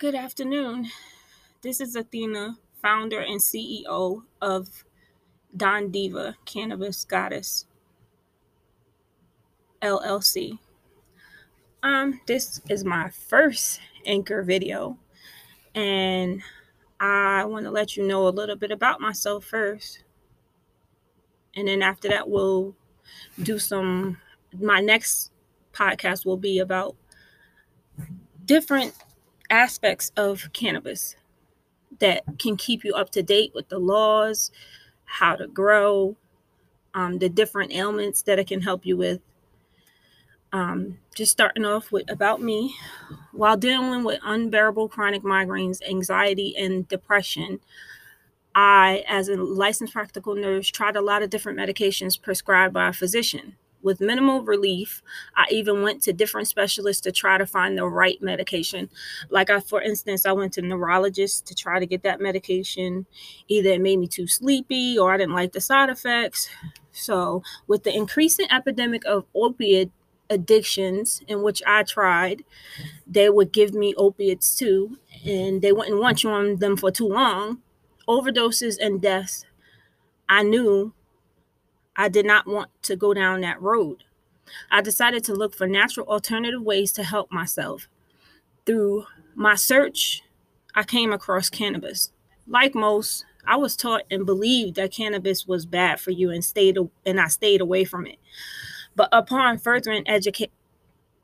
Good afternoon. This is Athena, founder and CEO of Don Diva Cannabis Goddess LLC. Um, this is my first anchor video, and I want to let you know a little bit about myself first. And then after that, we'll do some. My next podcast will be about different aspects of cannabis that can keep you up to date with the laws, how to grow, um, the different ailments that it can help you with. Um, just starting off with about me. While dealing with unbearable chronic migraines, anxiety, and depression, I, as a licensed practical nurse, tried a lot of different medications prescribed by a physician with minimal relief. I even went to different specialists to try to find the right medication. Like I for instance, I went to neurologists to try to get that medication. Either it made me too sleepy or I didn't like the side effects. So, with the increasing epidemic of opiate addictions in which I tried, they would give me opiates too, and they wouldn't want you on them for too long. Overdoses and deaths. I knew I did not want to go down that road. I decided to look for natural alternative ways to help myself. Through my search, I came across cannabis. Like most, I was taught and believed that cannabis was bad for you and stayed and I stayed away from it. But upon furthering educa-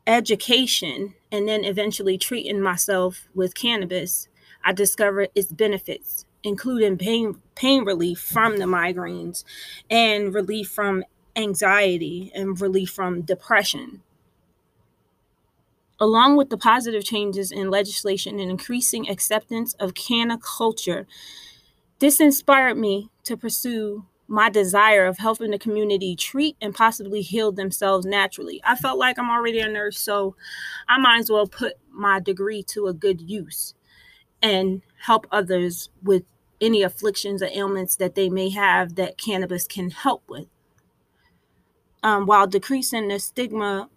education and then eventually treating myself with cannabis, I discovered its benefits including pain pain relief from the migraines and relief from anxiety and relief from depression. Along with the positive changes in legislation and increasing acceptance of canna culture, this inspired me to pursue my desire of helping the community treat and possibly heal themselves naturally. I felt like I'm already a nurse, so I might as well put my degree to a good use and help others with any afflictions or ailments that they may have that cannabis can help with. Um, while decreasing the stigma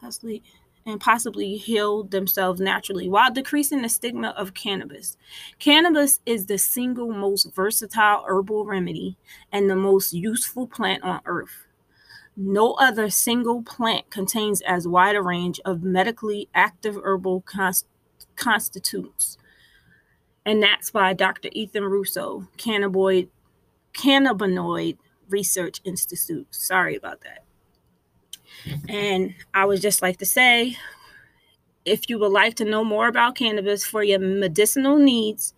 possibly and possibly heal themselves naturally while decreasing the stigma of cannabis. Cannabis is the single most versatile herbal remedy and the most useful plant on earth. No other single plant contains as wide a range of medically active herbal const- constituents and that's by Dr. Ethan Russo, Cannabinoid, Cannabinoid Research Institute. Sorry about that. And I would just like to say if you would like to know more about cannabis for your medicinal needs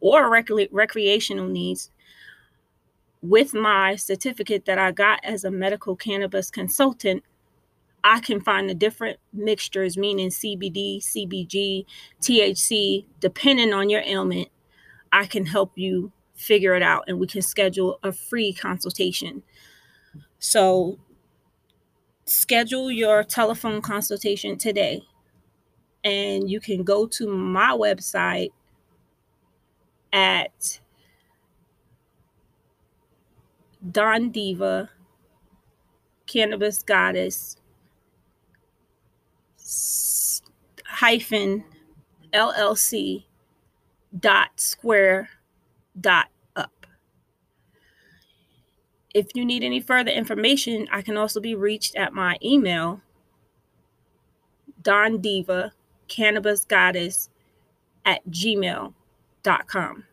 or rec- recreational needs, with my certificate that I got as a medical cannabis consultant, I can find the different mixtures, meaning CBD, CBG, THC, depending on your ailment. I can help you figure it out and we can schedule a free consultation. So, schedule your telephone consultation today. And you can go to my website at Don Diva Cannabis Goddess hyphen LLC dot square dot up. If you need any further information, I can also be reached at my email, Don Diva Cannabis Goddess at gmail.com.